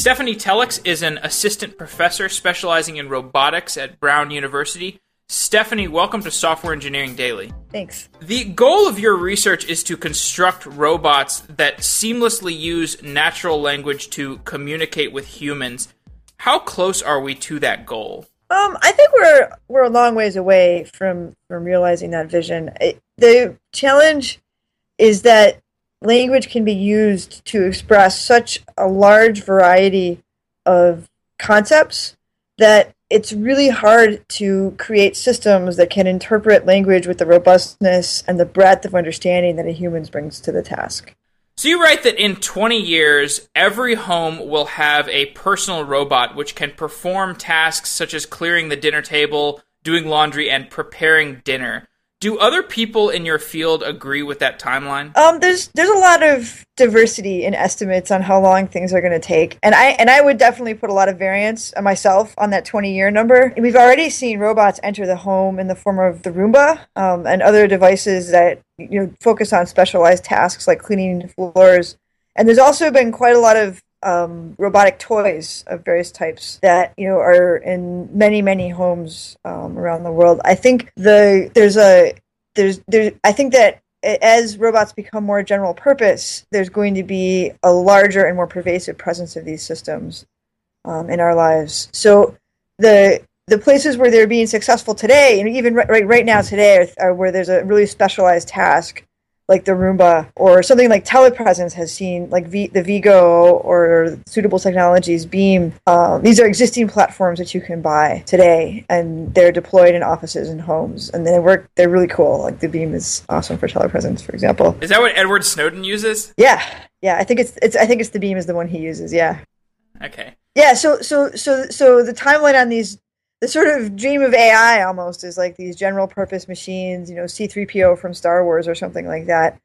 Stefanie Tellex is an assistant professor specializing in robotics at Brown University. Stephanie, welcome to Software Engineering Daily. Thanks. The goal of your research is to construct robots that seamlessly use natural language to communicate with humans. How close are we to that goal? Um, I think we're we're a long ways away from from realizing that vision. It, the challenge is that language can be used to express such a large variety of concepts that it's really hard to create systems that can interpret language with the robustness and the breadth of understanding that a human brings to the task. So you write that in 20 years, every home will have a personal robot which can perform tasks such as clearing the dinner table, doing laundry, and preparing dinner. Do other people in your field agree with that timeline? Um, there's there's a lot of diversity in estimates on how long things are going to take, and I and I would definitely put a lot of variance myself on that 20 year number. We've already seen robots enter the home in the form of the Roomba um, and other devices that you know focus on specialized tasks like cleaning floors. And there's also been quite a lot of um, robotic toys of various types that you know are in many many homes um, around the world. I think the there's a there's there I think that as robots become more general purpose, there's going to be a larger and more pervasive presence of these systems um, in our lives. So the the places where they're being successful today, and even right right now today, are, are where there's a really specialized task like the Roomba or something like telepresence has seen, like v- the VGo or Suitable Technologies Beam. Um, these are existing platforms that you can buy today, and they're deployed in offices and homes, and they work. They're really cool. Like the Beam is awesome for telepresence, for example. Is that what Edward Snowden uses? Yeah, yeah. I think it's it's. I think it's the Beam is the one he uses. Yeah. Okay. Yeah. So so so so the timeline on these the sort of dream of AI almost is like these general purpose machines, you know, C3PO from Star Wars or something like that.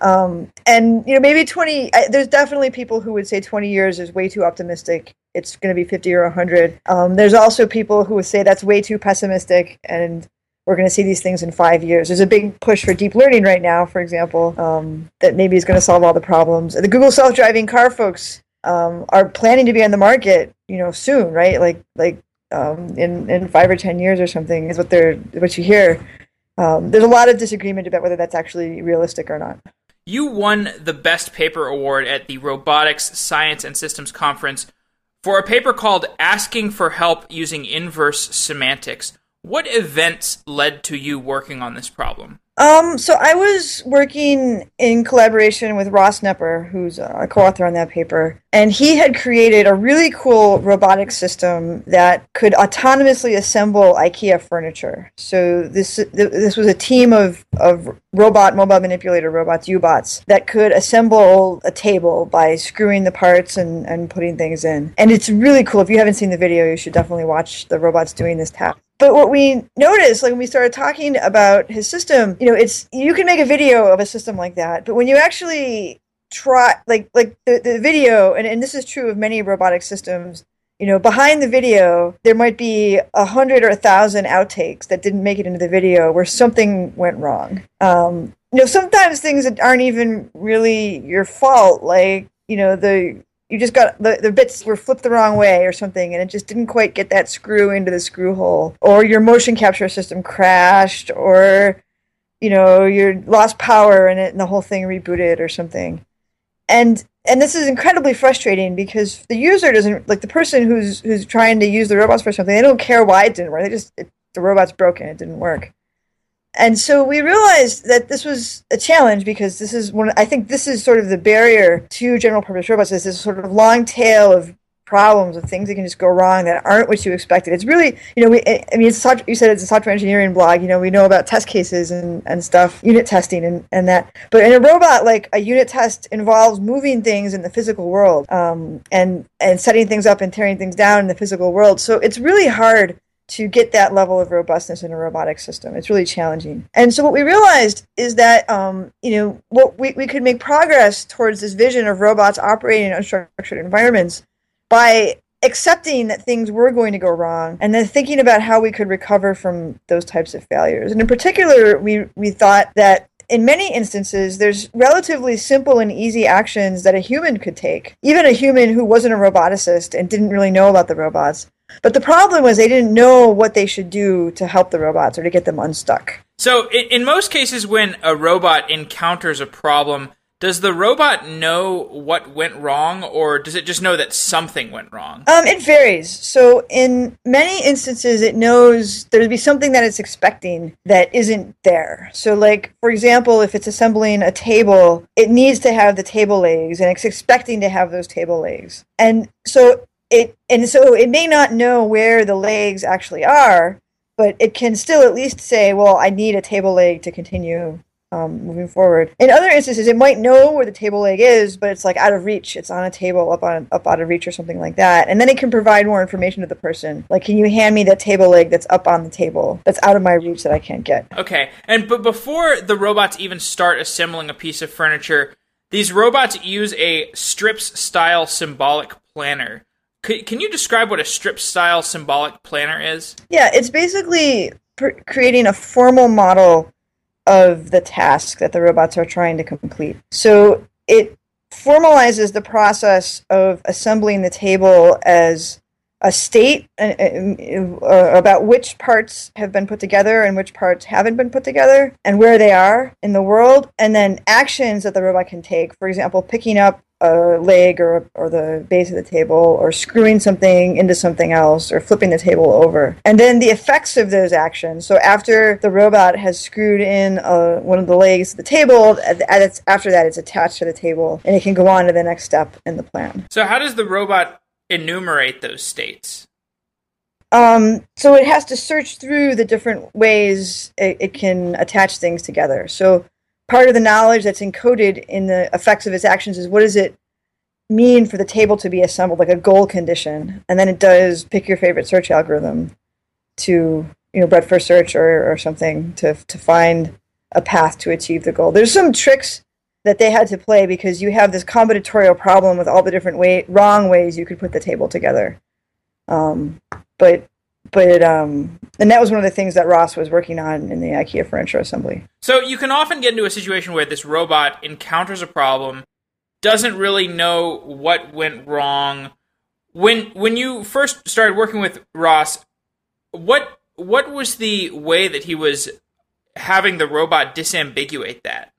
Um, and you know, maybe 20. I, there's definitely people who would say 20 years is way too optimistic. It's going to be 50 or 100. Um, there's also people who would say that's way too pessimistic, and we're going to see these things in five years. There's a big push for deep learning right now, for example, um, that maybe is going to solve all the problems. The Google self-driving car folks um, are planning to be on the market, you know, soon, right? Like like um, in in five or ten years or something is what they're what you hear. Um, there's a lot of disagreement about whether that's actually realistic or not. You won the Best Paper Award at the Robotics Science and Systems Conference for a paper called Asking for Help Using Inverse Semantics. What events led to you working on this problem? Um, so I was working in collaboration with Ross Knepper, who's a co-author on that paper, and he had created a really cool robotic system that could autonomously assemble IKEA furniture. So this this was a team of of robot mobile manipulator robots, youBots, that could assemble a table by screwing the parts and and putting things in. And it's really cool. If you haven't seen the video, you should definitely watch the robots doing this task. But what we noticed, like when we started talking about his system, you know, it's you can make a video of a system like that, but when you actually try, like like the, the video, and, and this is true of many robotic systems, you know, behind the video, there might be a hundred or a thousand outtakes that didn't make it into the video where something went wrong. Um, you know, sometimes things that aren't even really your fault, like you know the you just got the, the bits were flipped the wrong way or something and it just didn't quite get that screw into the screw hole. Or your motion capture system crashed or you know you lost power and it and the whole thing rebooted or something. And and this is incredibly frustrating because the user doesn't like the person who's who's trying to use the robots for something they don't care why it didn't work. They just it, the robot's broken. It didn't work and so we realized that this was a challenge because this is one. I think this is sort of the barrier to general purpose robots. Is this sort of long tail of problems of things that can just go wrong that aren't what you expected. It's really, you know, we, I mean, it's you said it's a software engineering blog. You know, we know about test cases and, and stuff, unit testing and, and that. But in a robot, like a unit test involves moving things in the physical world um, and and setting things up and tearing things down in the physical world. So it's really hard to get that level of robustness in a robotic system. It's really challenging. And so what we realized is that, um, you know, what we, we could make progress towards this vision of robots operating in unstructured environments by accepting that things were going to go wrong and then thinking about how we could recover from those types of failures. And in particular, we, we thought that in many instances, there's relatively simple and easy actions that a human could take, even a human who wasn't a roboticist and didn't really know about the robots. But the problem was they didn't know what they should do to help the robots or to get them unstuck. So, in, in most cases, when a robot encounters a problem, does the robot know what went wrong, or does it just know that something went wrong? Um, it varies. So, in many instances, it knows there'd be something that it's expecting that isn't there. So, like for example, if it's assembling a table, it needs to have the table legs, and it's expecting to have those table legs. And so, it and so it may not know where the legs actually are, but it can still at least say, "Well, I need a table leg to continue um, moving forward. In other instances, it might know where the table leg is, but it's like out of reach. It's on a table up on up out of reach or something like that. And then it can provide more information to the person. Like, can you hand me that table leg that's up on the table that's out of my reach that I can't get? Okay. And but before the robots even start assembling a piece of furniture, these robots use a STRIPS style symbolic planner. C- can you describe what a strip style symbolic planner is? Yeah, it's basically pr- creating a formal model of the task that the robots are trying to complete. So it formalizes the process of assembling the table as a state uh, uh, about which parts have been put together and which parts haven't been put together and where they are in the world, and then actions that the robot can take. For example, picking up a leg or, or the base of the table or screwing something into something else or flipping the table over. And then the effects of those actions. So after the robot has screwed in uh, one of the legs to the table, after that it's attached to the table and it can go on to the next step in the plan. So how does the robot enumerate those states? Um, so it has to search through the different ways it, it can attach things together. So part of the knowledge that's encoded in the effects of its actions is what does it mean for the table to be assembled, like a goal condition, and then it does pick your favorite search algorithm to you know breadth first search or, or something to to find a path to achieve the goal. There's some tricks that they had to play because you have this combinatorial problem with all the different way wrong ways you could put the table together. Um, but but um, and that was one of the things that Ross was working on in the IKEA furniture assembly. So you can often get into a situation where this robot encounters a problem, doesn't really know what went wrong. When when you first started working with Ross, what what was the way that he was having the robot disambiguate that?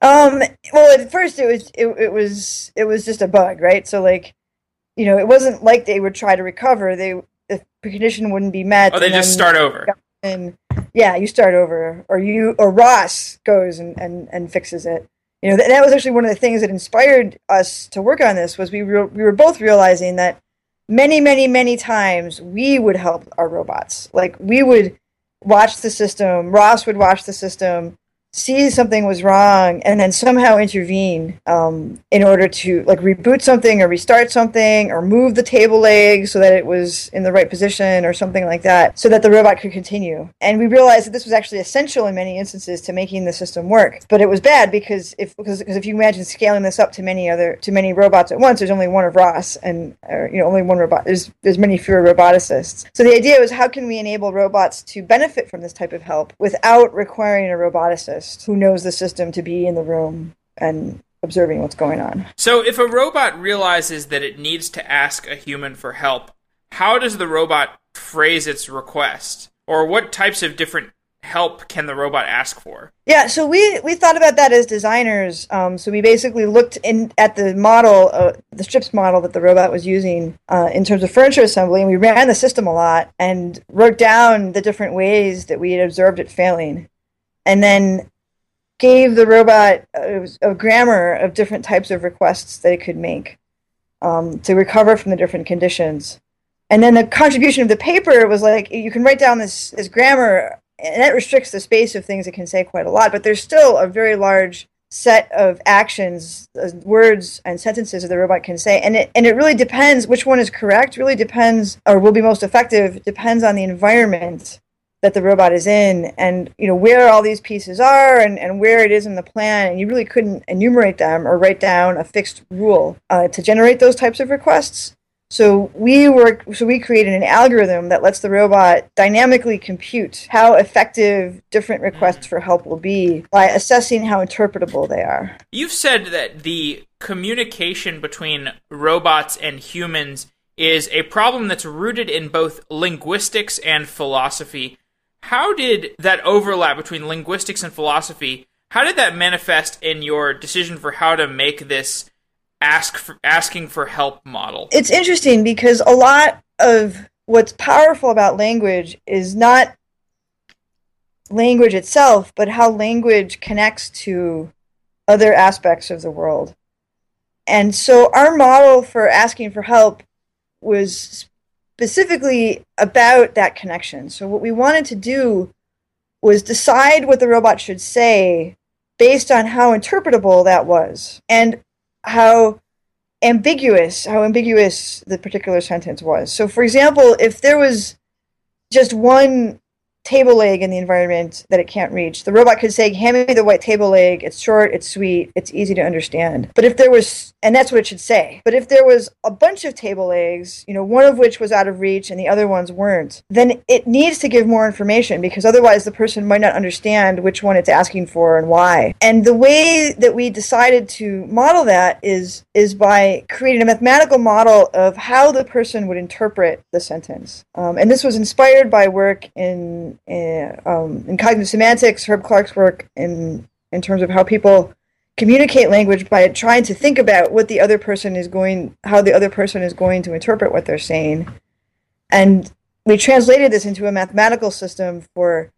Um. Well, at first it was it, it was it was just a bug, right? So like, you know, it wasn't like they would try to recover. They the condition wouldn't be met. Oh, they just start over. And yeah, you start over, or you or Ross goes and and, and fixes it. You know, that, that was actually one of the things that inspired us to work on this. Was we re- we were both realizing that many, many, many times we would help our robots. Like we would watch the system. Ross would watch the system see something was wrong and then somehow intervene um, in order to like reboot something or restart something or move the table leg so that it was in the right position or something like that so that the robot could continue. And we realized that this was actually essential in many instances to making the system work. But it was bad because if because, because if you imagine scaling this up to many other to many robots at once there's only one of ross and or, you know only one robot there's there's many fewer roboticists. So the idea was how can we enable robots to benefit from this type of help without requiring a roboticist who knows the system to be in the room and observing what's going on. So, if a robot realizes that it needs to ask a human for help, how does the robot phrase its request? Or what types of different help can the robot ask for? Yeah, so we, we thought about that as designers. Um, so we basically looked in at the model, uh, the STRIPS model that the robot was using uh, in terms of furniture assembly, and we ran the system a lot and wrote down the different ways that we had observed it failing. And then gave the robot a, a, grammar of different types of requests that it could make um, to recover from the different conditions. And then the contribution of the paper was like you can write down this, this grammar, and that restricts the space of things it can say quite a lot, but there's still a very large set of actions, uh, words, and sentences that the robot can say. And it, and it really depends which one is correct, really depends, or will be most effective, depends on the environment that the robot is in and you know where all these pieces are and, and where it is in the plan and you really couldn't enumerate them or write down a fixed rule uh, to generate those types of requests So we work. So we created an algorithm that lets the robot dynamically compute how effective different requests for help will be by assessing how interpretable they are. You've said that the communication between robots and humans is a problem that's rooted in both linguistics and philosophy. How did that overlap between linguistics and philosophy? How did that manifest in your decision for how to make this ask for, asking for help model? It's interesting because a lot of what's powerful about language is not language itself, but how language connects to other aspects of the world. And so our model for asking for help was specifically about that connection. So what we wanted to do was decide what the robot should say based on how interpretable that was and how ambiguous how ambiguous the particular sentence was. So for example, if there was just one table leg in the environment that it can't reach. The robot could say, hand me the white table leg. It's short, it's sweet, it's easy to understand. But if there was, and that's what it should say. But if there was a bunch of table legs, you know, one of which was out of reach and the other ones weren't, then it needs to give more information because otherwise the person might not understand which one it's asking for and why. And the way that we decided to model that is is by creating a mathematical model of how the person would interpret the sentence. Um, and this was inspired by work in in, um, in cognitive semantics, Herb Clark's work in in terms of how people communicate language by trying to think about what the other person is going, how the other person is going to interpret what they're saying, and we translated this into a mathematical system for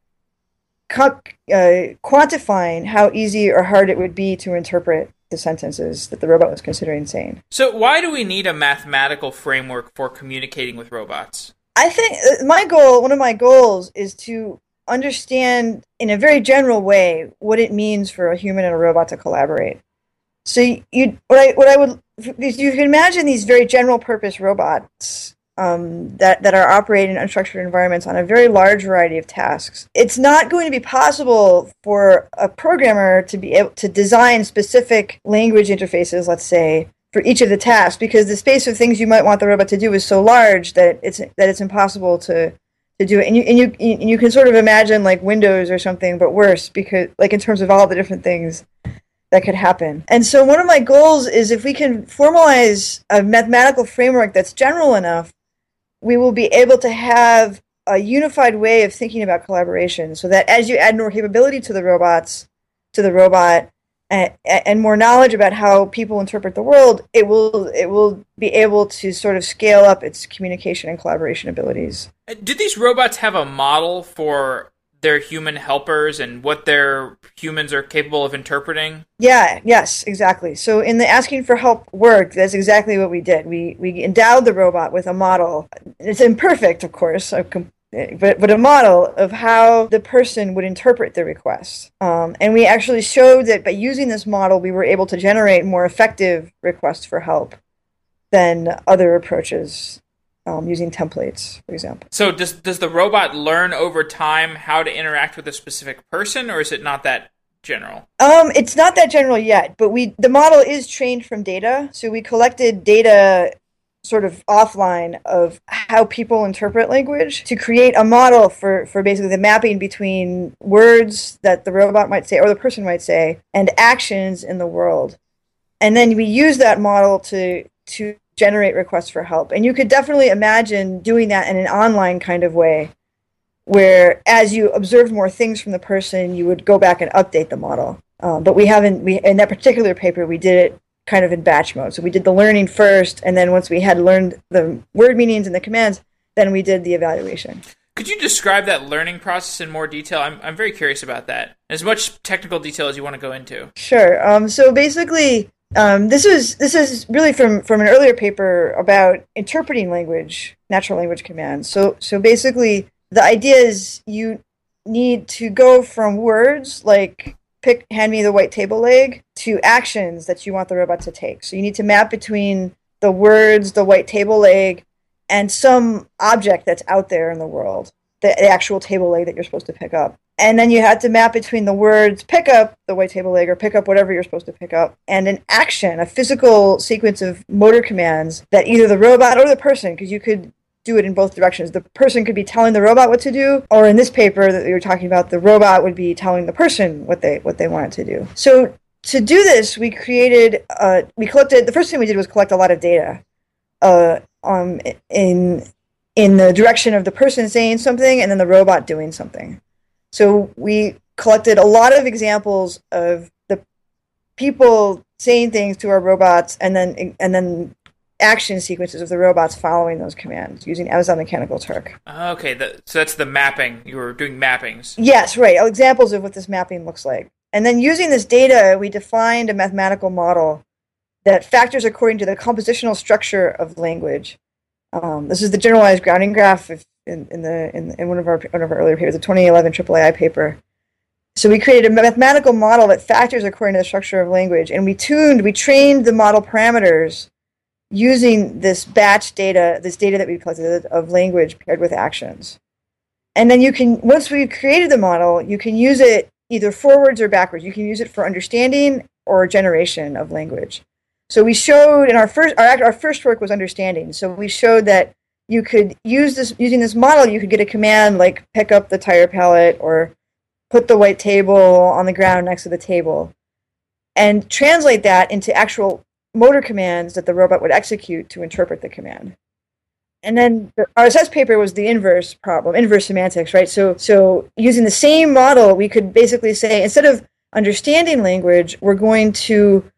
co- uh, quantifying how easy or hard it would be to interpret the sentences that the robot was considering saying. So, why do we need a mathematical framework for communicating with robots? I think uh, my goal, one of my goals, is to understand in a very general way what it means for a human and a robot to collaborate. So you, what I, what I would, you can imagine these very general purpose robots um, that that are operating in unstructured environments on a very large variety of tasks. It's not going to be possible for a programmer to be able to design specific language interfaces, let's say, for each of the tasks because the space of things you might want the robot to do is so large that it's that it's impossible to to do it. And you and you and you can sort of imagine like Windows or something, but worse because like in terms of all the different things that could happen. And so one of my goals is if we can formalize a mathematical framework that's general enough, we will be able to have a unified way of thinking about collaboration so that as you add more capability to the robots to the robot and, and more knowledge about how people interpret the world, it will it will be able to sort of scale up its communication and collaboration abilities. Uh, Did these robots have a model for their human helpers and what their humans are capable of interpreting? Yeah, yes, exactly. So in the asking for help work, that's exactly what we did. We we endowed the robot with a model. It's imperfect, of course, but, but a model of how the person would interpret the request. Um, and we actually showed that by using this model, we were able to generate more effective requests for help than other approaches um, using templates, for example. So does does the robot learn over time how to interact with a specific person, or is it not that general? Um, it's not that general yet, but we the model is trained from data. So we collected data sort of offline of how people interpret language to create a model for, for basically the mapping between words that the robot might say or the person might say and actions in the world. And then we use that model to to generate requests for help. And you could definitely imagine doing that in an online kind of way where as you observed more things from the person, you would go back and update the model. Um, but we haven't, we, in that particular paper, we did it kind of in batch mode. So we did the learning first, and then once we had learned the word meanings and the commands, then we did the evaluation. Could you describe that learning process in more detail? I'm, I'm very curious about that. As much technical detail as you want to go into. Sure. Um, so basically, um, this is this is really from from an earlier paper about interpreting language, natural language commands. So so basically, the idea is you need to go from words like pick hand me the white table leg to actions that you want the robot to take. So you need to map between the words, the white table leg, and some object that's out there in the world, the, the actual table leg that you're supposed to pick up. and then you had to map between the words pick up the white table leg or pick up whatever you're supposed to pick up and an action a physical sequence of motor commands that either the robot or the person because you could do it in both directions the person could be telling the robot what to do or in this paper that we were talking about the robot would be telling the person what they what they wanted to do so to do this we created uh, we collected the first thing we did was collect a lot of data uh, um, in in the direction of the person saying something and then the robot doing something so we collected a lot of examples of the people saying things to our robots and then and then action sequences of the robots following those commands using Amazon Mechanical Turk. Okay, the, so that's the mapping. You were doing mappings. Yes, right. Examples of what this mapping looks like. And then using this data, we defined a mathematical model that factors according to the compositional structure of language. Um, this is the generalized grounding graph. If in, in the in, in one of our one of our earlier papers, the 2011 AAAI paper. So we created a mathematical model that factors according to the structure of language, and we tuned, we trained the model parameters using this batch data, this data that we collected of language paired with actions. And then you can, once we've created the model, you can use it either forwards or backwards. You can use it for understanding or generation of language. So we showed in our first, our, our first work was understanding. So we showed that you could use this using this model you could get a command like pick up the tire pallet or put the white table on the ground next to the table and translate that into actual motor commands that the robot would execute to interpret the command and then the RSS paper was the inverse problem, inverse semantics, right? So, so using the same model, we could basically say instead of understanding language, we're going to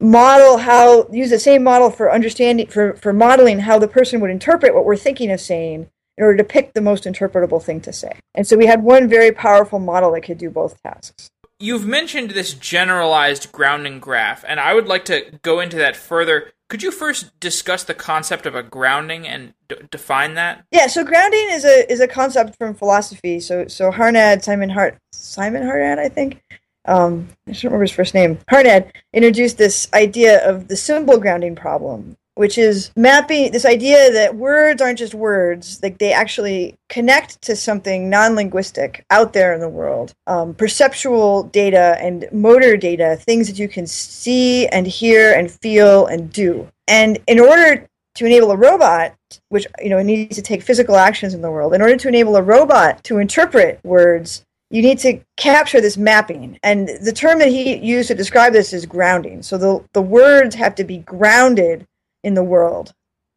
model how use the same model for understanding for, for modeling how the person would interpret what we're thinking of saying in order to pick the most interpretable thing to say. And so we had one very powerful model that could do both tasks. You've mentioned this generalized grounding graph, and I would like to go into that further. Could you first discuss the concept of a grounding and d- define that? Yeah, so grounding is a is a concept from philosophy. So so Harnad Simon Hart Simon Harnad I think um, I don't remember his first name, Harnad, introduced this idea of the symbol grounding problem, which is mapping this idea that words aren't just words, like they actually connect to something non linguistic out there in the world. Um, perceptual data and motor data, things that you can see and hear and feel and do. And in order to enable a robot, which you know needs to take physical actions in the world, in order to enable a robot to interpret words you need to capture this mapping. And the term that he used to describe this is grounding. So the, the words have to be grounded in the world.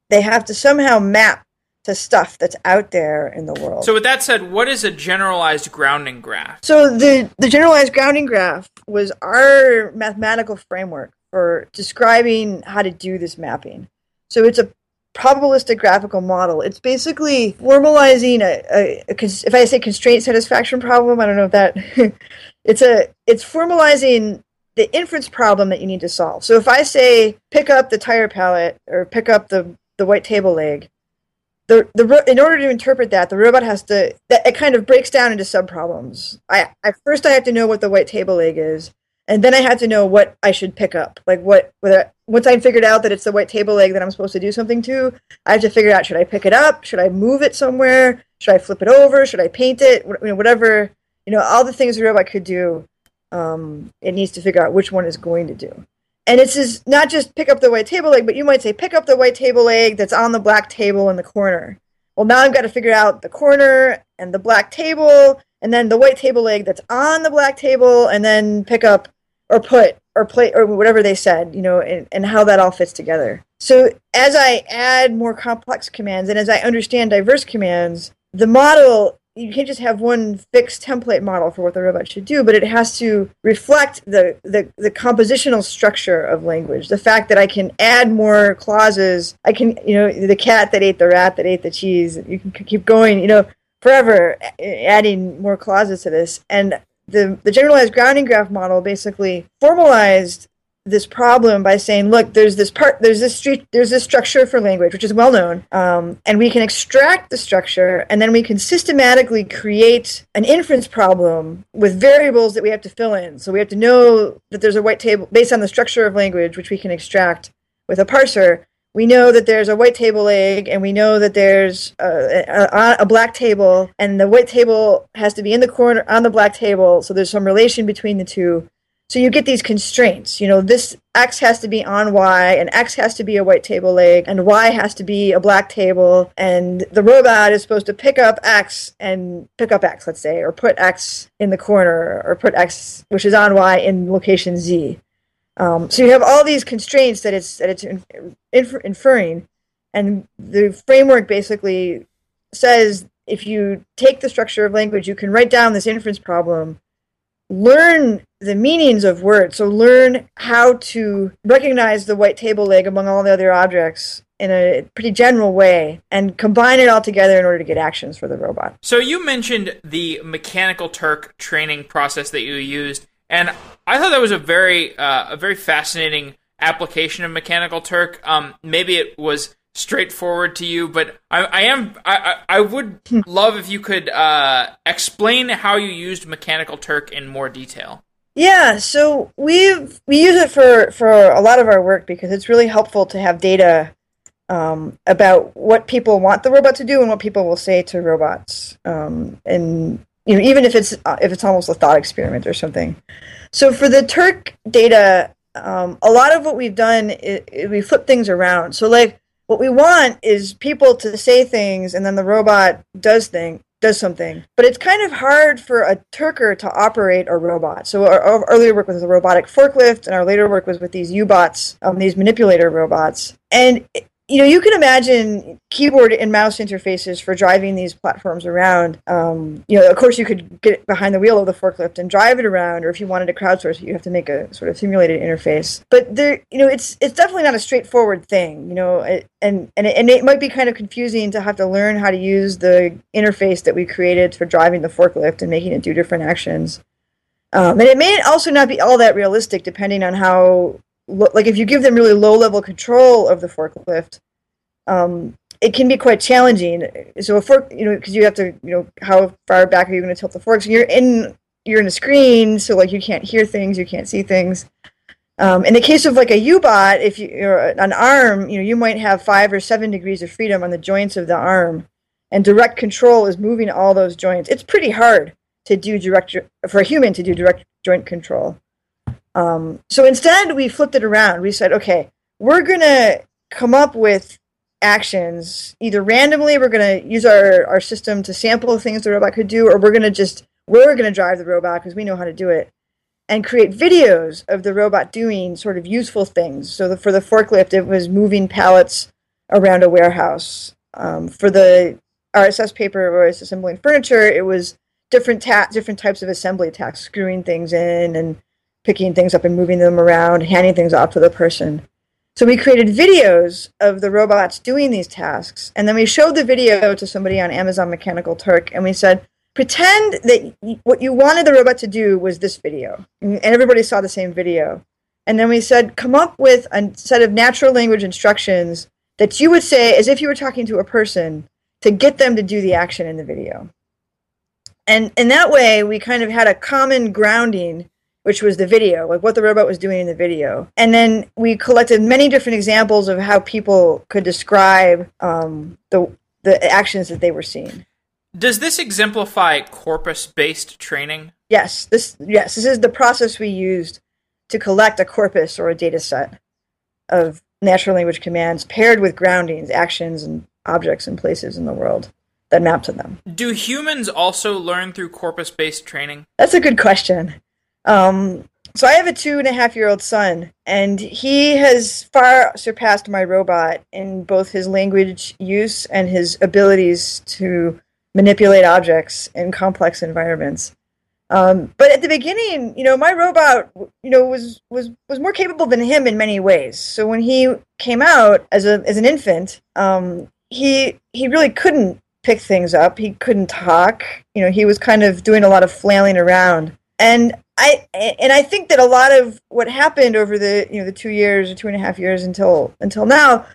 They have to somehow map to stuff that's out there in the world. So with that said, what is a generalized grounding graph? So the, the generalized grounding graph was our mathematical framework for describing how to do this mapping. So it's a probabilistic graphical model. It's basically formalizing a, a, a, if I say constraint satisfaction problem, I don't know if that it's a it's formalizing the inference problem that you need to solve. So if I say pick up the tire pallet or pick up the the white table leg, the the in order to interpret that, the robot has to that it kind of breaks down into subproblems. I, I first I have to know what the white table leg is and then I have to know what I should pick up. Like what whether once I figured out that it's the white table leg that I'm supposed to do something to, I have to figure out should I pick it up, should I move it somewhere, should I flip it over, should I paint it, you know, whatever you know, all the things the robot could do. Um, it needs to figure out which one is going to do. And it's just not just pick up the white table leg, but you might say pick up the white table leg that's on the black table in the corner. Well, now I've got to figure out the corner and the black table, and then the white table leg that's on the black table, and then pick up or put or play or whatever they said, you know, and, and how that all fits together. So as I add more complex commands and as I understand diverse commands, the model you can't just have one fixed template model for what the robot should do, but it has to reflect the, the, the compositional structure of language. The fact that I can add more clauses. I can, you know, the cat that ate the rat that ate the cheese. You can keep going, you know, forever adding more clauses to this. And the, the generalized grounding graph model basically formalized this problem by saying, look, there's this part, there's this street, there's this structure for language, which is well known, um, and we can extract the structure, and then we can systematically create an inference problem with variables that we have to fill in. So we have to know that there's a white table based on the structure of language, which we can extract with a parser. we know that there's a white table egg, and we know that there's a, a, a, black table and the white table has to be in the corner on the black table so there's some relation between the two so you get these constraints you know this x has to be on y and x has to be a white table leg and y has to be a black table and the robot is supposed to pick up x and pick up x let's say or put x in the corner or put x which is on y in location z. Um, so you have all these constraints that it's that it's infer- inferring, and the framework basically says if you take the structure of language, you can write down this inference problem, learn the meanings of words. So learn how to recognize the white table leg among all the other objects in a pretty general way and combine it all together in order to get actions for the robot. So you mentioned the mechanical Turk training process that you used. And I thought that was a very uh, a very fascinating application of Mechanical Turk. Um, maybe it was straightforward to you, but I, I am I, I would hmm. love if you could uh, explain how you used Mechanical Turk in more detail. Yeah, so we've we use it for for a lot of our work because it's really helpful to have data um, about what people want the robot to do and what people will say to robots. Um, and you know, even if it's if it's almost a thought experiment or something. So for the Turk data, um, a lot of what we've done is, is we flip things around. So like what we want is people to say things and then the robot does thing does something. But it's kind of hard for a Turker to operate a robot. So our, our earlier work was a robotic forklift, and our later work was with these youBots, um, these manipulator robots. And you know, you can imagine keyboard and mouse interfaces for driving these platforms around. Um, you know, of course, you could get behind the wheel of the forklift and drive it around, or if you wanted to crowdsource it, you have to make a sort of simulated interface. But there, you know, it's it's definitely not a straightforward thing. You know, it, and and it, and it might be kind of confusing to have to learn how to use the interface that we created for driving the forklift and making it do different actions. Um, and it may also not be all that realistic, depending on how like if you give them really low level control of the forklift, um, it can be quite challenging. So a fork, you know, because you have to, you know, how far back are you going to tilt the forks? You're in you're in a screen, so like you can't hear things, you can't see things. Um, in the case of like a youBot, if you, are an arm, you know, you might have five or seven degrees of freedom on the joints of the arm, and direct control is moving all those joints. It's pretty hard to do direct for a human to do direct joint control. Um, so instead, we flipped it around. We said, okay, we're going to come up with actions either randomly, we're going to use our, our system to sample things the robot could do, or we're going to just, we're going to drive the robot because we know how to do it and create videos of the robot doing sort of useful things. So the, for the forklift, it was moving pallets around a warehouse. Um, for the RSS paper, where it's assembling furniture, it was different ta- different types of assembly tasks, screwing things in and picking things up and moving them around, handing things off to the person. So we created videos of the robots doing these tasks, and then we showed the video to somebody on Amazon Mechanical Turk, and we said, pretend that what you wanted the robot to do was this video, and everybody saw the same video. And then we said, come up with a set of natural language instructions that you would say as if you were talking to a person to get them to do the action in the video. And in that way, we kind of had a common grounding which was the video, like what the robot was doing in the video. And then we collected many different examples of how people could describe um, the the actions that they were seeing. Does this exemplify corpus-based training? Yes, this yes, this is the process we used to collect a corpus or a data set of natural language commands paired with groundings, actions, and objects and places in the world that map to them. Do humans also learn through corpus-based training? That's a good question. Um, so I have a two and a half year old son, and he has far surpassed my robot in both his language use and his abilities to manipulate objects in complex environments. Um, but at the beginning, you know, my robot, you know, was was was more capable than him in many ways. So when he came out as a as an infant, um, he he really couldn't pick things up. He couldn't talk. You know, he was kind of doing a lot of flailing around. And I and I think that a lot of what happened over the you know the two years or two and a half years until until now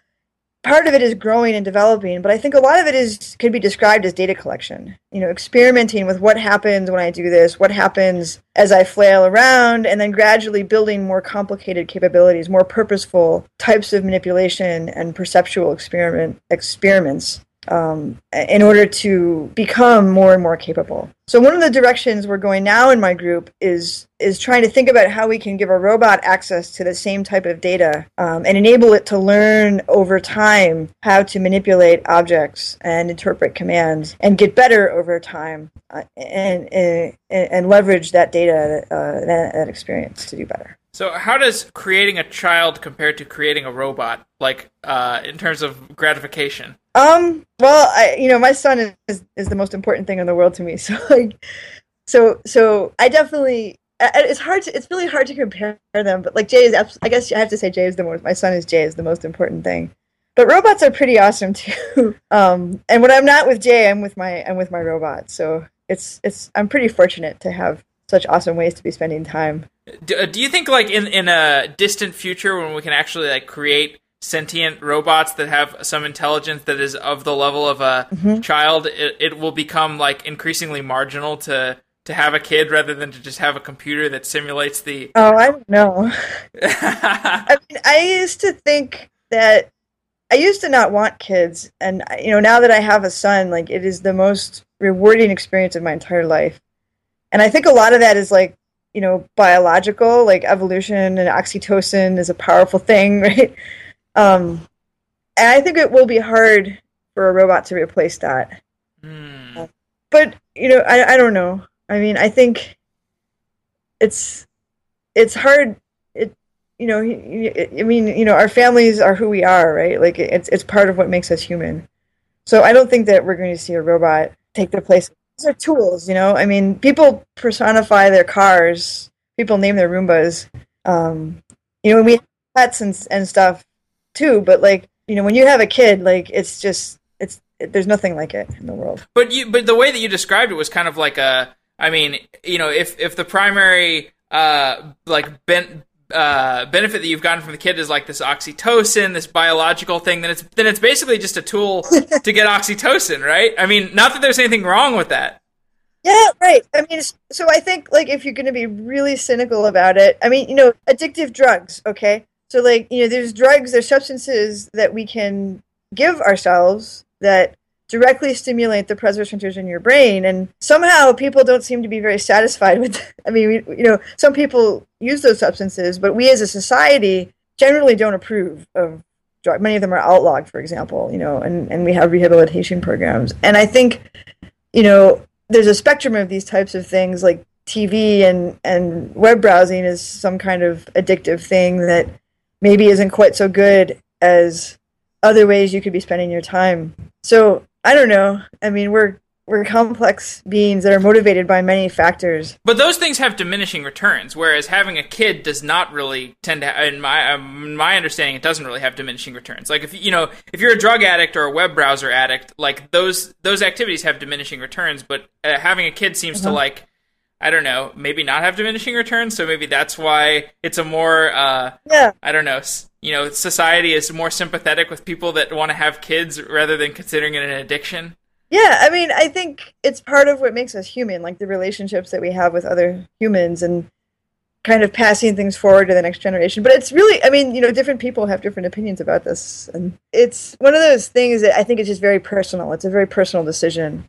part of it is growing and developing, but I think a lot of it is could be described as data collection. You know, experimenting with what happens when I do this, what happens as I flail around, and then gradually building more complicated capabilities, more purposeful types of manipulation and perceptual experiment experiments um, in order to become more and more capable. So one of the directions we're going now in my group is is trying to think about how we can give a robot access to the same type of data um, and enable it to learn over time how to manipulate objects and interpret commands and get better over time uh, and, and, and leverage that data uh, that, that experience to do better. So, how does creating a child compare to creating a robot, like uh, in terms of gratification? Um. Well, I, you know, my son is is the most important thing in the world to me. So, like, so so I definitely. It's hard to. It's really hard to compare them. But like Jay is. I guess I have to say Jay is the most. My son is Jay is the most important thing. But robots are pretty awesome too. um. And when I'm not with Jay, I'm with my. I'm with my robot. So it's it's. I'm pretty fortunate to have such awesome ways to be spending time. Do, uh, do you think like in in a distant future when we can actually like create sentient robots that have some intelligence that is of the level of a mm-hmm. child, it, it will become like increasingly marginal to to have a kid rather than to just have a computer that simulates the. Oh, I don't know. I mean, I used to think that I used to not want kids, and you know, now that I have a son, like it is the most rewarding experience of my entire life. And I think a lot of that is like you know biological like evolution and oxytocin is a powerful thing right? Um and i think it will be hard for a robot to replace that. Mm. but you know I, I don't know. I mean i think it's it's hard it you know i mean you know our families are who we are right? Like it's it's part of what makes us human. So i don't think that we're going to see a robot take the place these are tools, you know. I mean, people personify their cars. People name their Roombas. Um, you know, we have pets and and stuff too. But like, you know, when you have a kid, like it's just it's it, there's nothing like it in the world. But you, but the way that you described it was kind of like a. I mean, you know, if if the primary uh like ben, uh, benefit that you've gotten from the kid is like this oxytocin, this biological thing, then it's then it's basically just a tool to get oxytocin, right? I mean, not that there's anything wrong with that. Yeah, right. I mean, so I think like if you're going to be really cynical about it, I mean, you know, addictive drugs, okay? So like, you know, there's drugs, there's substances that we can give ourselves that directly stimulate the centers in your brain. And somehow people don't seem to be very satisfied with i mean we, you know some people use those substances but we as a society generally don't approve of drug many of them are outlawed for example you know and, and we have rehabilitation programs. And i think you know there's a spectrum of these types of things like tv and and web browsing is some kind of addictive thing that maybe isn't quite so good as other ways you could be spending your time. So I don't know. I mean, we're we're complex beings that are motivated by many factors. But those things have diminishing returns, whereas having a kid does not really tend to. In my um, my understanding, it doesn't really have diminishing returns. Like if you know if you're a drug addict or a web browser addict, like those those activities have diminishing returns. But uh, having a kid seems uh-huh. to like. I don't know, maybe not have diminishing returns, so maybe that's why it's a more uh yeah. I don't know, you know, society is more sympathetic with people that want to have kids rather than considering it an addiction. Yeah, I mean, I think it's part of what makes us human, like the relationships that we have with other humans and kind of passing things forward to the next generation. But it's really, I mean, you know, different people have different opinions about this. And it's one of those things that I think is just very personal. It's a very personal decision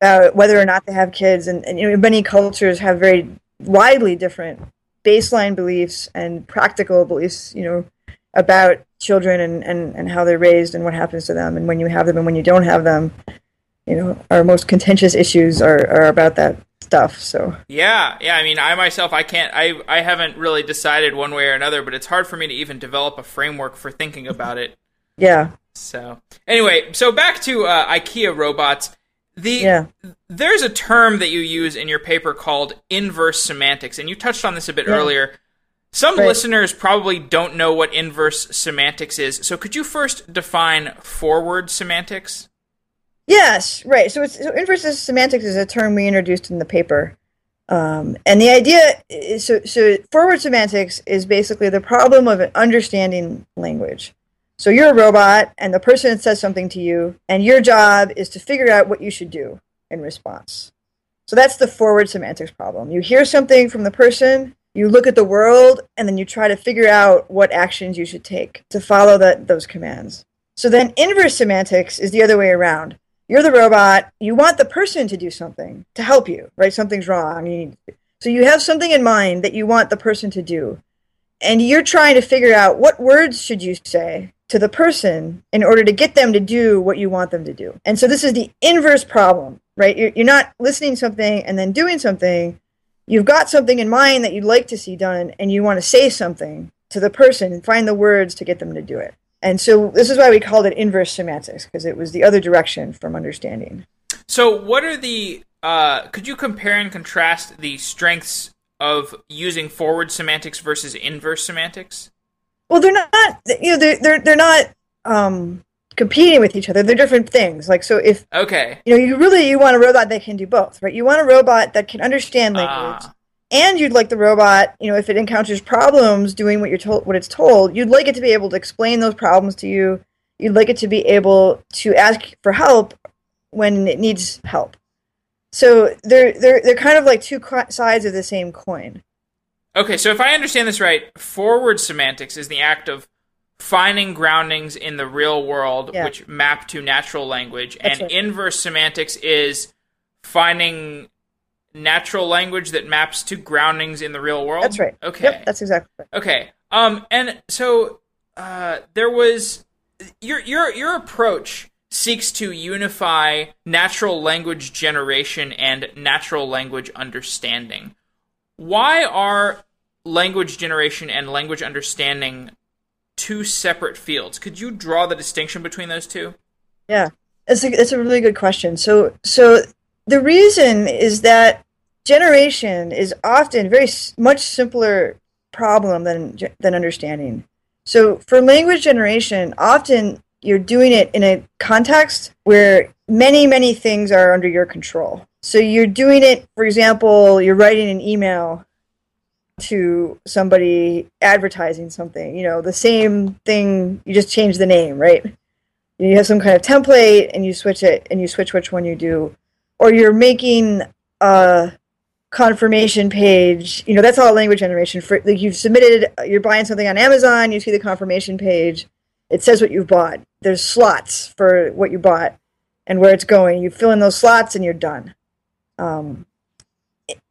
about whether or not to have kids. And, and you know, many cultures have very widely different baseline beliefs and practical beliefs, you know, about children and, and, and how they're raised and what happens to them and when you have them and when you don't have them. You know, our most contentious issues are, are about that stuff. So yeah, yeah. I mean, I myself, I can't, I, I haven't really decided one way or another, but it's hard for me to even develop a framework for thinking about it. Yeah. So anyway, so back to uh, IKEA robots. The yeah. there's a term that you use in your paper called inverse semantics, and you touched on this a bit yeah. earlier. Some right. listeners probably don't know what inverse semantics is, so could you first define forward semantics? Yes, right. So, so inverse semantics is a term we introduced in the paper. Um, and the idea is so, so forward semantics is basically the problem of understanding language. So you're a robot, and the person says something to you, and your job is to figure out what you should do in response. So that's the forward semantics problem. You hear something from the person, you look at the world, and then you try to figure out what actions you should take to follow that, those commands. So then inverse semantics is the other way around. You're the robot, you want the person to do something to help you, right? Something's wrong. You need, so you have something in mind that you want the person to do. And you're trying to figure out what words should you say to the person in order to get them to do what you want them to do. And so this is the inverse problem, right? You're, you're not listening to something and then doing something. You've got something in mind that you'd like to see done, and you want to say something to the person and find the words to get them to do it. And so this is why we called it inverse semantics because it was the other direction from understanding. So, what are the? Uh, could you compare and contrast the strengths of using forward semantics versus inverse semantics? Well, they're not. You know, they're they're they're not um, competing with each other. They're different things. Like so, if okay, you know, you really you want a robot that can do both, right? You want a robot that can understand language, uh. and you'd like the robot, you know, if it encounters problems doing what you're told, what it's told, you'd like it to be able to explain those problems to you. You'd like it to be able to ask for help when it needs help. So they're they're they're kind of like two sides of the same coin. Okay, so if I understand this right, forward semantics is the act of finding groundings in the real world yeah. which map to natural language, That's and right. inverse semantics is finding natural language that maps to groundings in the real world. That's right. Okay. Yep, that's exactly right. Okay. Um, and so uh, there was your your your approach seeks to unify natural language generation and natural language understanding why are language generation and language understanding two separate fields? Could you draw the distinction between those two? Yeah, it's a, it's a really good question. So, so the reason is that generation is often very much simpler problem than than understanding. So, for language generation, often you're doing it in a context where many many things are under your control. So you're doing it, for example, you're writing an email to somebody advertising something, you know, the same thing, you just change the name, right? You have some kind of template and you switch it and you switch which one you do. Or you're making a confirmation page, you know, that's all language generation. For like you've submitted, you're buying something on Amazon, you see the confirmation page, it says what you've bought. There's slots for what you bought and where it's going. You fill in those slots and you're done. Um,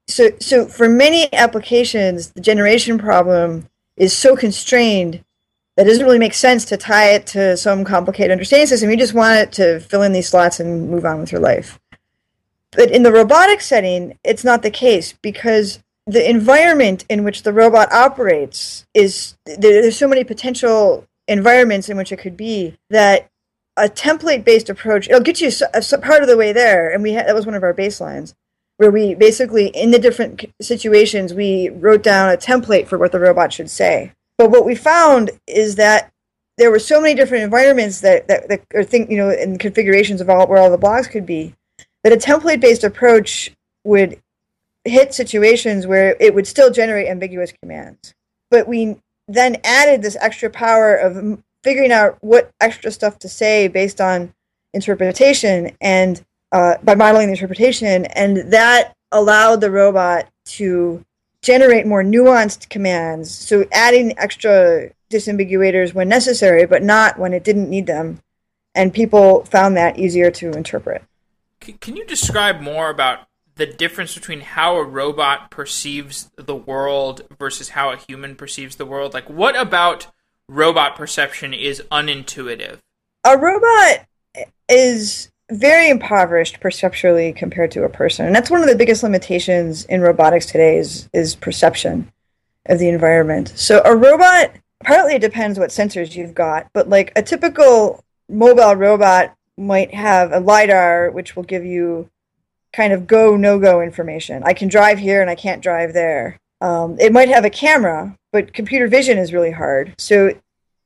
so, so for many applications, the generation problem is so constrained that it doesn't really make sense to tie it to some complicated understanding system. You just want it to fill in these slots and move on with your life. But in the robotic setting, it's not the case because the environment in which the robot operates is there's so many potential environments in which it could be that a template based approach it'll get you part of the way there and we that was one of our baselines where we basically in the different situations we wrote down a template for what the robot should say. But what we found is that there were so many different environments that that, that or think you know and configurations of all where all the blocks could be that a template based approach would hit situations where it would still generate ambiguous commands. But we then added this extra power of figuring out what extra stuff to say based on interpretation and uh, by modeling the interpretation, and that allowed the robot to generate more nuanced commands. So adding extra disambiguators when necessary, but not when it didn't need them. And people found that easier to interpret. Can you describe more about the difference between how a robot perceives the world versus how a human perceives the world? Like, what about robot perception is unintuitive? A robot is very impoverished perceptually compared to a person. And that's one of the biggest limitations in robotics today is, is perception of the environment. So a robot, partly it depends what sensors you've got, but like a typical mobile robot might have a LiDAR, which will give you kind of go, no go information. I can drive here and I can't drive there. Um, it might have a camera, but computer vision is really hard. So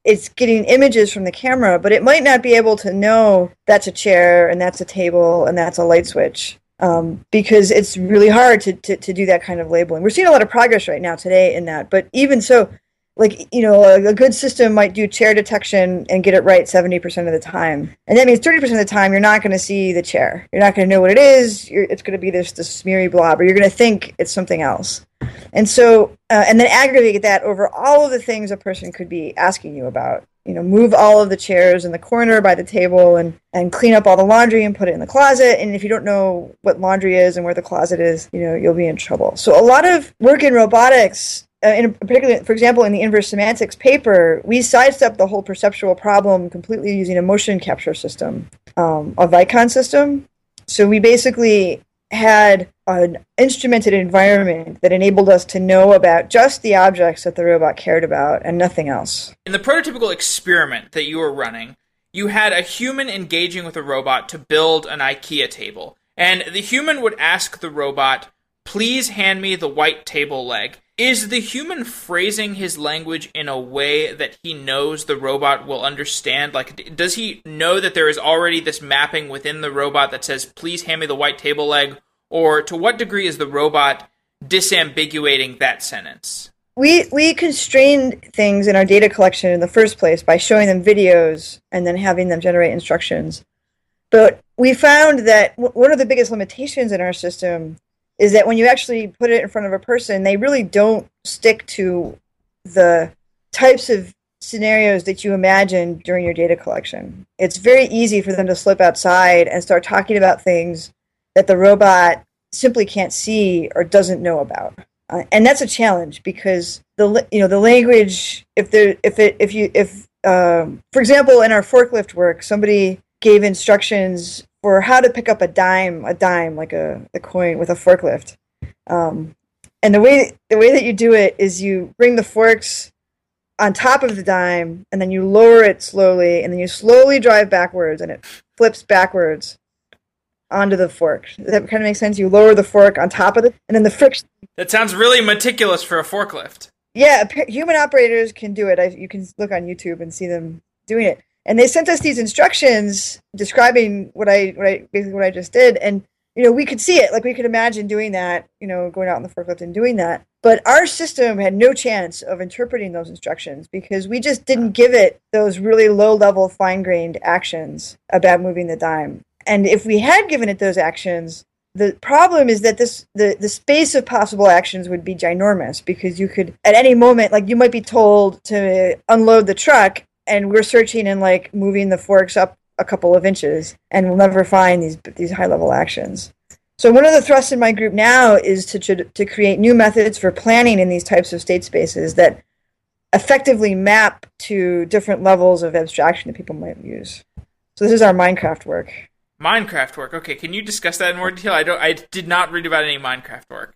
it's getting images from the camera, but it might not be able to know that's a chair and that's a table and that's a light switch um, because it's really hard to, to, to do that kind of labeling. We're seeing a lot of progress right now today in that, but even so, like you know a, a, good system might do chair detection and get it right 70% of the time. And that means 30% of the time you're not going to see the chair. You're not going to know what it is. It's going to be this, this smeary blob or you're going to think it's something else. And so uh, and then aggregate that over all of the things a person could be asking you about. You know move all of the chairs in the corner by the table and and clean up all the laundry and put it in the closet. And if you don't know what laundry is and where the closet is you know you'll be in trouble. So a lot of work in robotics in particularly, for example, in the inverse semantics paper, we sidestepped the whole perceptual problem completely using a motion capture system, um, a Vicon system. So we basically had an instrumented environment that enabled us to know about just the objects that the robot cared about and nothing else. In the prototypical experiment that you were running, you had a human engaging with a robot to build an IKEA table. And the human would ask the robot, please hand me the white table leg. Is the human phrasing his language in a way that he knows the robot will understand? Like, does he know that there is already this mapping within the robot that says, please hand me the white table leg? Or to what degree is the robot disambiguating that sentence? We, we constrained things in our data collection in the first place by showing them videos and then having them generate instructions. But we found that one of the biggest limitations in our system is that when you actually put it in front of a person, they really don't stick to the types of scenarios that you imagine during your data collection. It's very easy for them to slip outside and start talking about things that the robot simply can't see or doesn't know about. Uh, and that's a challenge because the you know the language if there if it if you if um, for example in our forklift work somebody gave instructions for how to pick up a dime, a dime like a, a coin with a forklift. Um, and the way the way that you do it is you bring the forks on top of the dime, and then you lower it slowly, and then you slowly drive backwards, and it flips backwards onto the fork. Does that kind of make sense? You lower the fork on top of it, and then the friction. That sounds really meticulous for a forklift. Yeah, human operators can do it. I, you can look on YouTube and see them doing it and they sent us these instructions describing what I what I basically what I just did, and you know we could see it, like we could imagine doing that, you know, going out in the forklift and doing that. But our system had no chance of interpreting those instructions because we just didn't give it those really low level, fine grained actions about moving the dime. And if we had given it those actions, the problem is that this the, the space of possible actions would be ginormous because you could at any moment like you might be told to unload the truck and we're searching and like moving the forks up a couple of inches and we'll never find these these high level actions. So one of the thrusts in my group now is to, to, to create new methods for planning in these types of state spaces that effectively map to different levels of abstraction that people might use. So this is our minecraft work. Minecraft work. Okay can you discuss that in more detail? I don't i did not read about any minecraft work.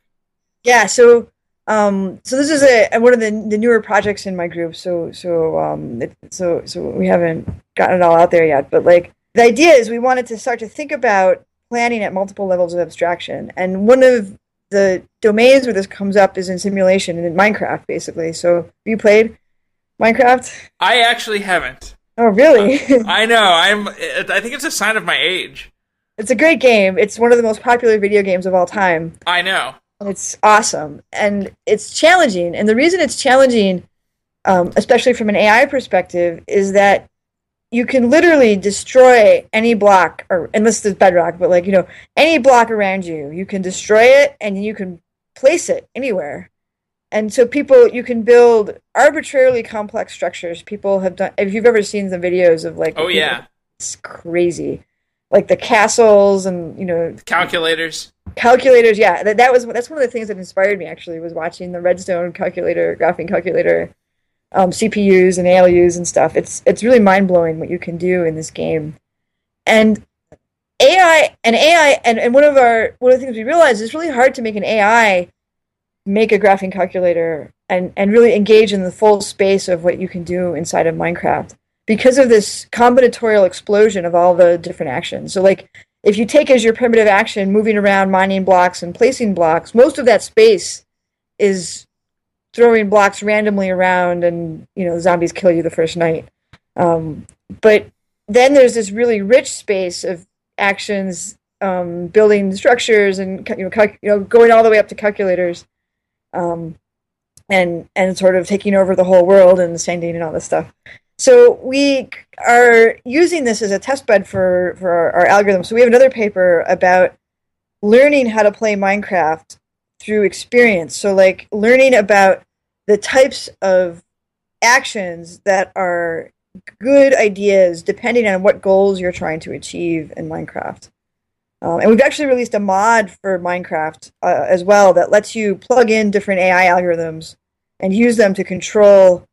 Yeah so um, so this is a one of the, the newer projects in my group. So so um, it, so so we haven't gotten it all out there yet. But like the idea is, we wanted to start to think about planning at multiple levels of abstraction. And one of the domains where this comes up is in simulation and in Minecraft, basically. So have you played Minecraft? I actually haven't. Oh, really? Uh, I know. I'm. I think it's a sign of my age. It's a great game. It's one of the most popular video games of all time. I know. It's awesome and it's challenging. And the reason it's challenging, um, especially from an AI perspective, is that you can literally destroy any block, or unless there's bedrock, but like you know, any block around you, you can destroy it and you can place it anywhere. And so people, you can build arbitrarily complex structures. People have done. If you've ever seen the videos of like, oh yeah, it's crazy, like the castles and you know, calculators calculators yeah that, that was that's one of the things that inspired me actually was watching the redstone calculator graphing calculator um, cpus and alus and stuff. It's it's really mind-blowing what you can do in this game. And ai and ai and, and one of our one of the things we realized is it's really hard to make an ai make a graphing calculator and and really engage in the full space of what you can do inside of minecraft because of this combinatorial explosion of all the different actions. So like if you take as your primitive action moving around, mining blocks, and placing blocks, most of that space is throwing blocks randomly around, and you know zombies kill you the first night. Um, but then there's this really rich space of actions, um, building structures, and you know, cal- you know, going all the way up to calculators. Um, and and sort of taking over the whole world and sending and all this stuff. So we are using this as a test bed for for our, our algorithm. So we have another paper about learning how to play Minecraft through experience. So like learning about the types of actions that are good ideas depending on what goals you're trying to achieve in Minecraft. Um, and we've actually released a mod for Minecraft uh, as well that lets you plug in different AI algorithms and use them to control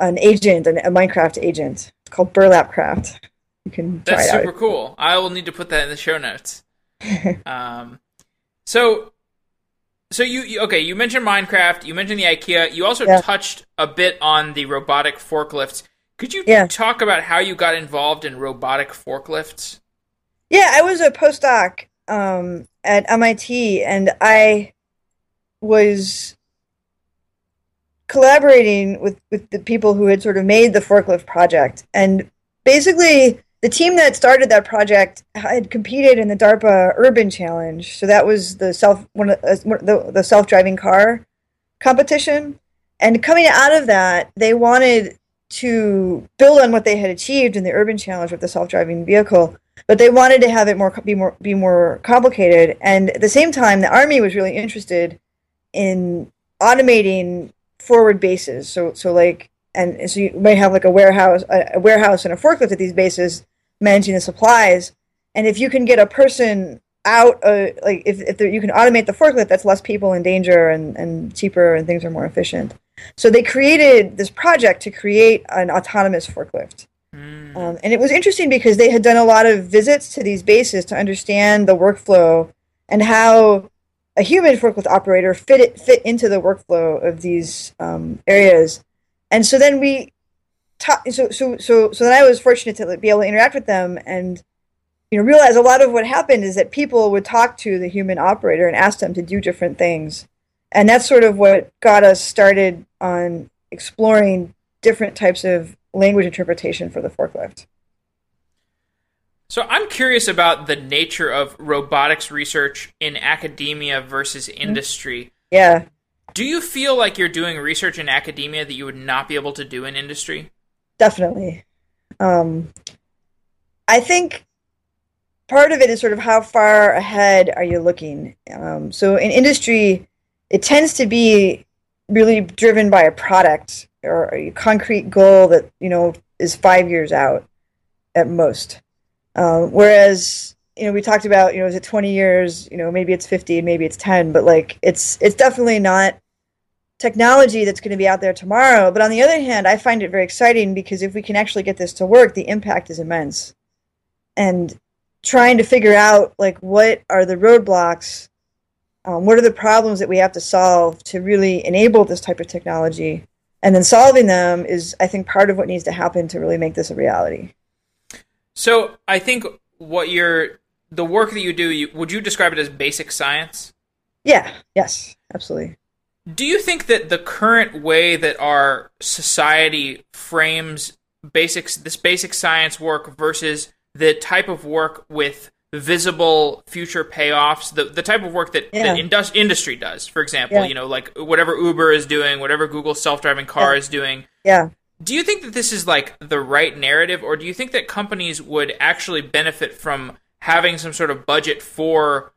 an agent, an, a Minecraft agent. It's called Burlapcraft. You can That's super cool. I will need to put that in the show notes. um, so, so you, you okay? You mentioned Minecraft. You mentioned the IKEA. You also Yeah. touched a bit on the robotic forklifts. Could you Yeah. talk about how you got involved in robotic forklifts? Yeah, I was a postdoc um, at MIT, and I was collaborating with, with the people who had sort of made the forklift project. And basically, the team that started that project had competed in the DARPA Urban Challenge. So that was the self one, of, uh, the, the self driving car competition. And coming out of that, they wanted to build on what they had achieved in the Urban Challenge with the self driving vehicle but they wanted to have it more be more be more complicated and at the same time the army was really interested in automating forward bases. So so like and so you might have like a warehouse a, a warehouse and a forklift at these bases managing the supplies. And if you can get a person out uh, like if, if there, you can automate the forklift that's less people in danger and, and cheaper and things are more efficient. So they created this project to create an autonomous forklift. Um, and it was interesting because they had done a lot of visits to these bases to understand the workflow and how a human forklift operator fit it fit into the workflow of these um, areas. And so then we, ta- so so so so then I was fortunate to be able to interact with them and you know realize a lot of what happened is that people would talk to the human operator and ask them to do different things, and that's sort of what got us started on exploring different types of language interpretation for the forklift. So I'm curious about the nature of robotics research in academia versus industry. Yeah. Do you feel like you're doing research in academia that you would not be able to do in industry? Definitely. Um, I think part of it is sort of how far ahead are you looking. Um, so in industry, it tends to be really driven by a product or a concrete goal that you know is five years out at most. Um, whereas you know we talked about you know is it 20 years? You know maybe it's 50 maybe it's 10 but like it's it's definitely not technology that's going to be out there tomorrow. But on the other hand i find it very exciting because if we can actually get this to work the impact is immense. And trying to figure out like what are the roadblocks um, what are the problems that we have to solve to really enable this type of technology? And then solving them is i think part of what needs to happen to really make this a reality So I think what you're the work that you do, you, would you describe it as basic science? yeah yes absolutely Do you think that the current way that our society frames basics this basic science work versus the type of work with visible future payoffs, the the type of work that, Yeah. that indus- industry does, for example, Yeah. you know, like whatever Uber is doing, whatever Google self-driving car Yeah. is doing, yeah do you think that this is like the right narrative or do you think that companies would actually benefit from having some sort of budget for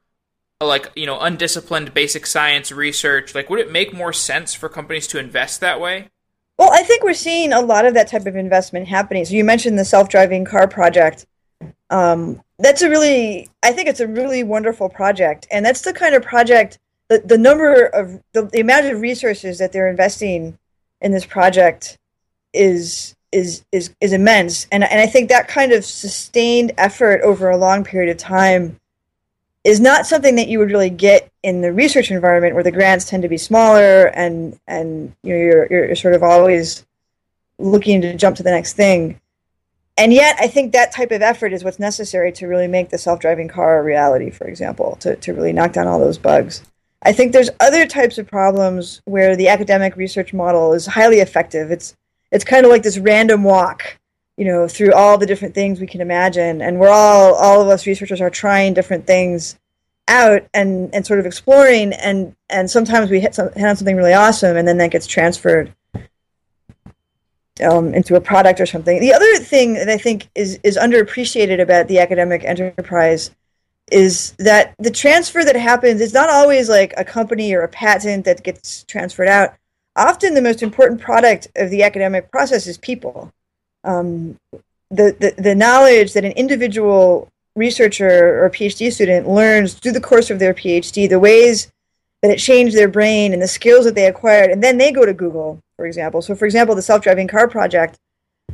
like you know undisciplined basic science research like would it make more sense for companies to invest that way Well, I think we're seeing a lot of that type of investment happening. So you mentioned the self-driving car project. Um, that's a really, I think it's a really wonderful project, and that's the kind of project the the number of the, the amount of resources that they're investing in this project is is is is immense, and and I think that kind of sustained effort over a long period of time is not something that you would really get in the research environment where the grants tend to be smaller and and you know you're you're, sort of always looking to jump to the next thing. And yet, I think that type of effort is what's necessary to really make the self-driving car a reality. For example, to to really knock down all those bugs. I think there's other types of problems where the academic research model is highly effective. It's it's kind of like this random walk, you know, through all the different things we can imagine, and we're all all of us researchers are trying different things out and and sort of exploring and and sometimes we hit, some, hit on something really awesome and then that gets transferred um, into a product or something. The other thing that I think is is underappreciated about the academic enterprise is that the transfer that happens is not always like a company or a patent that gets transferred out. Often, the most important product of the academic process is people. Um, the, the the knowledge that an individual researcher or PhD student learns through the course of their PhD, the ways that it changed their brain and the skills that they acquired, and then they go to Google, for example. So, for example, the self-driving car project,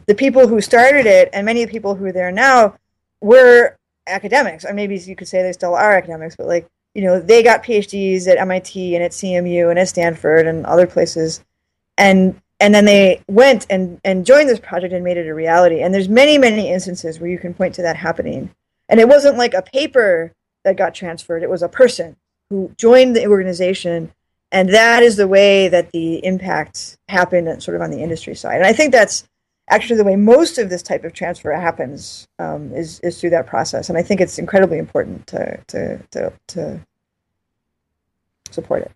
the people who started it and many of the people who are there now were academics. Or maybe you could say they still are academics, but like you know, they got PhDs at MIT and at CMU and at Stanford and other places, and and then they went and and joined this project and made it a reality. And there's many many instances where you can point to that happening. And it wasn't like a paper that got transferred; it was a person who joined the organization, and that is the way that the impact happened, sort of on the industry side. And I think that's actually the way most of this type of transfer happens um, is is through that process. And I think it's incredibly important to to to, to support it.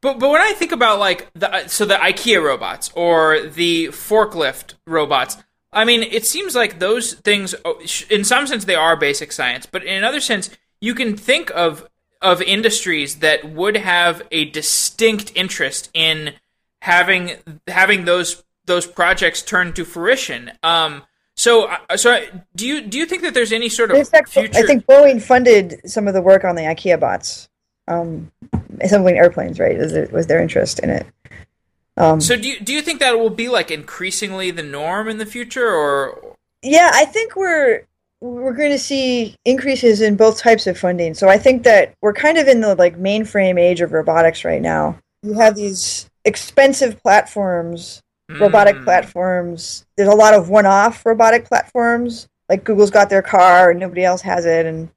But but when I think about like the so the IKEA robots or the forklift robots, I mean, it seems like those things, oh, in some sense, they are basic science, but in another sense, you can think of of industries that would have a distinct interest in having having those those projects turn to fruition. Um, so, uh, so do you do you think that there's any sort of future? I think Boeing funded some of the work on the IKEA bots, um, assembling airplanes. Right? Was, it, was their interest in it? Um, so do you, do you think that will be like increasingly the norm in the future or Yeah, I think we're we're going to see increases in both types of funding. So I think that we're kind of in the like mainframe age of robotics right now. You have these expensive platforms, mm. robotic platforms. There's a lot of one-off robotic platforms. Like Google's got their car and nobody else has it and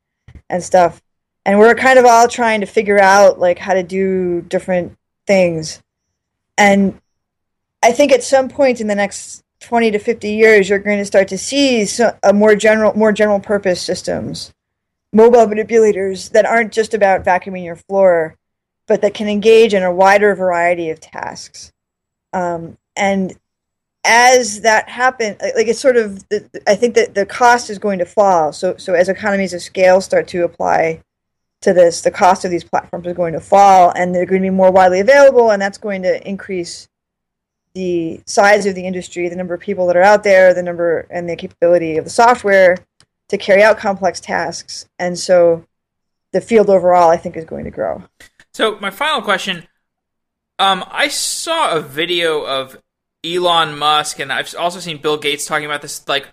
and stuff. And we're kind of all trying to figure out like how to do different things. And I think at some point in the next 20 to 50 years, you're going to start to see a more general, more general purpose systems, mobile manipulators that aren't just about vacuuming your floor, but that can engage in a wider variety of tasks. Um, and as that happens, like it's sort of, I think that the cost is going to fall. So, so as economies of scale start to apply to this, the cost of these platforms is going to fall, and they're going to be more widely available, and that's going to increase the size of the industry, the number of people that are out there, the number and the capability of the software to carry out complex tasks, and so the field overall, I think, is going to grow. So, my final question: um, I saw a video of Elon Musk, and I've also seen Bill Gates talking about this, like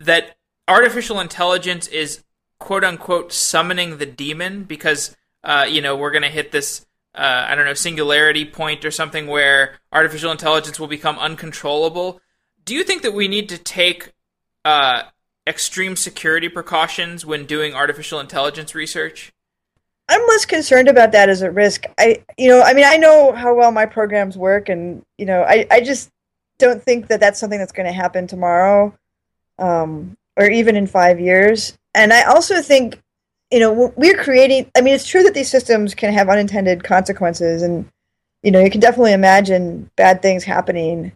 that artificial intelligence is quote unquote summoning the demon because uh, you know we're going to hit this uh, I don't know singularity point or something where artificial intelligence will become uncontrollable. Do you think that we need to take uh, extreme security precautions when doing artificial intelligence research? I'm less concerned about that as a risk. I, you know, I mean, I know how well my programs work, and you know, I, I just don't think that that's something that's going to happen tomorrow, um, or even in five years and I also think, you know, we're creating. I mean, it's true that these systems can have unintended consequences, and you know, you can definitely imagine bad things happening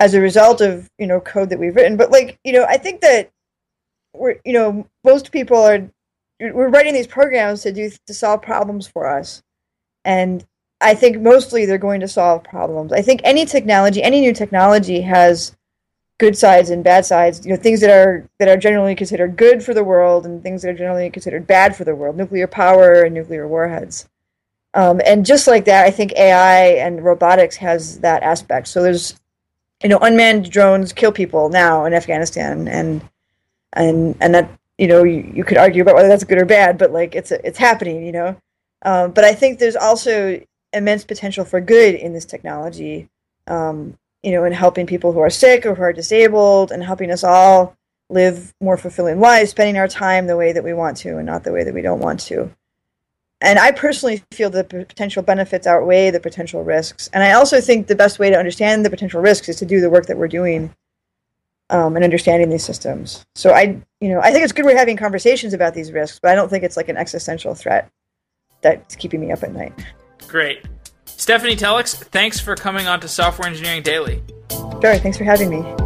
as a result of you know code that we've written. But like, you know, I think that we're, you know, most people are we're writing these programs to do to solve problems for us, and I think mostly they're going to solve problems. I think any technology, any new technology has good sides and bad sides. You know, things that are that are generally considered good for the world and things that are generally considered bad for the world. Nuclear power and nuclear warheads. Um, and just like that, I think AI and robotics has that aspect. So there's, you know, unmanned drones kill people now in Afghanistan, and and and that you know you, you could argue about whether that's good or bad, but like it's it's happening, you know. Um, but I think there's also immense potential for good in this technology. Um, you know, in helping people who are sick or who are disabled and helping us all live more fulfilling lives, spending our time the way that we want to and not the way that we don't want to. And I personally feel the potential benefits outweigh the potential risks. And I also think the best way to understand the potential risks is to do the work that we're doing um, and understanding these systems. So I, you know, I think it's good we're having conversations about these risks, but I don't think it's like an existential threat that's keeping me up at night. Great. Stefanie Tellex, thanks for coming on to Software Engineering Daily. Sure, thanks for having me.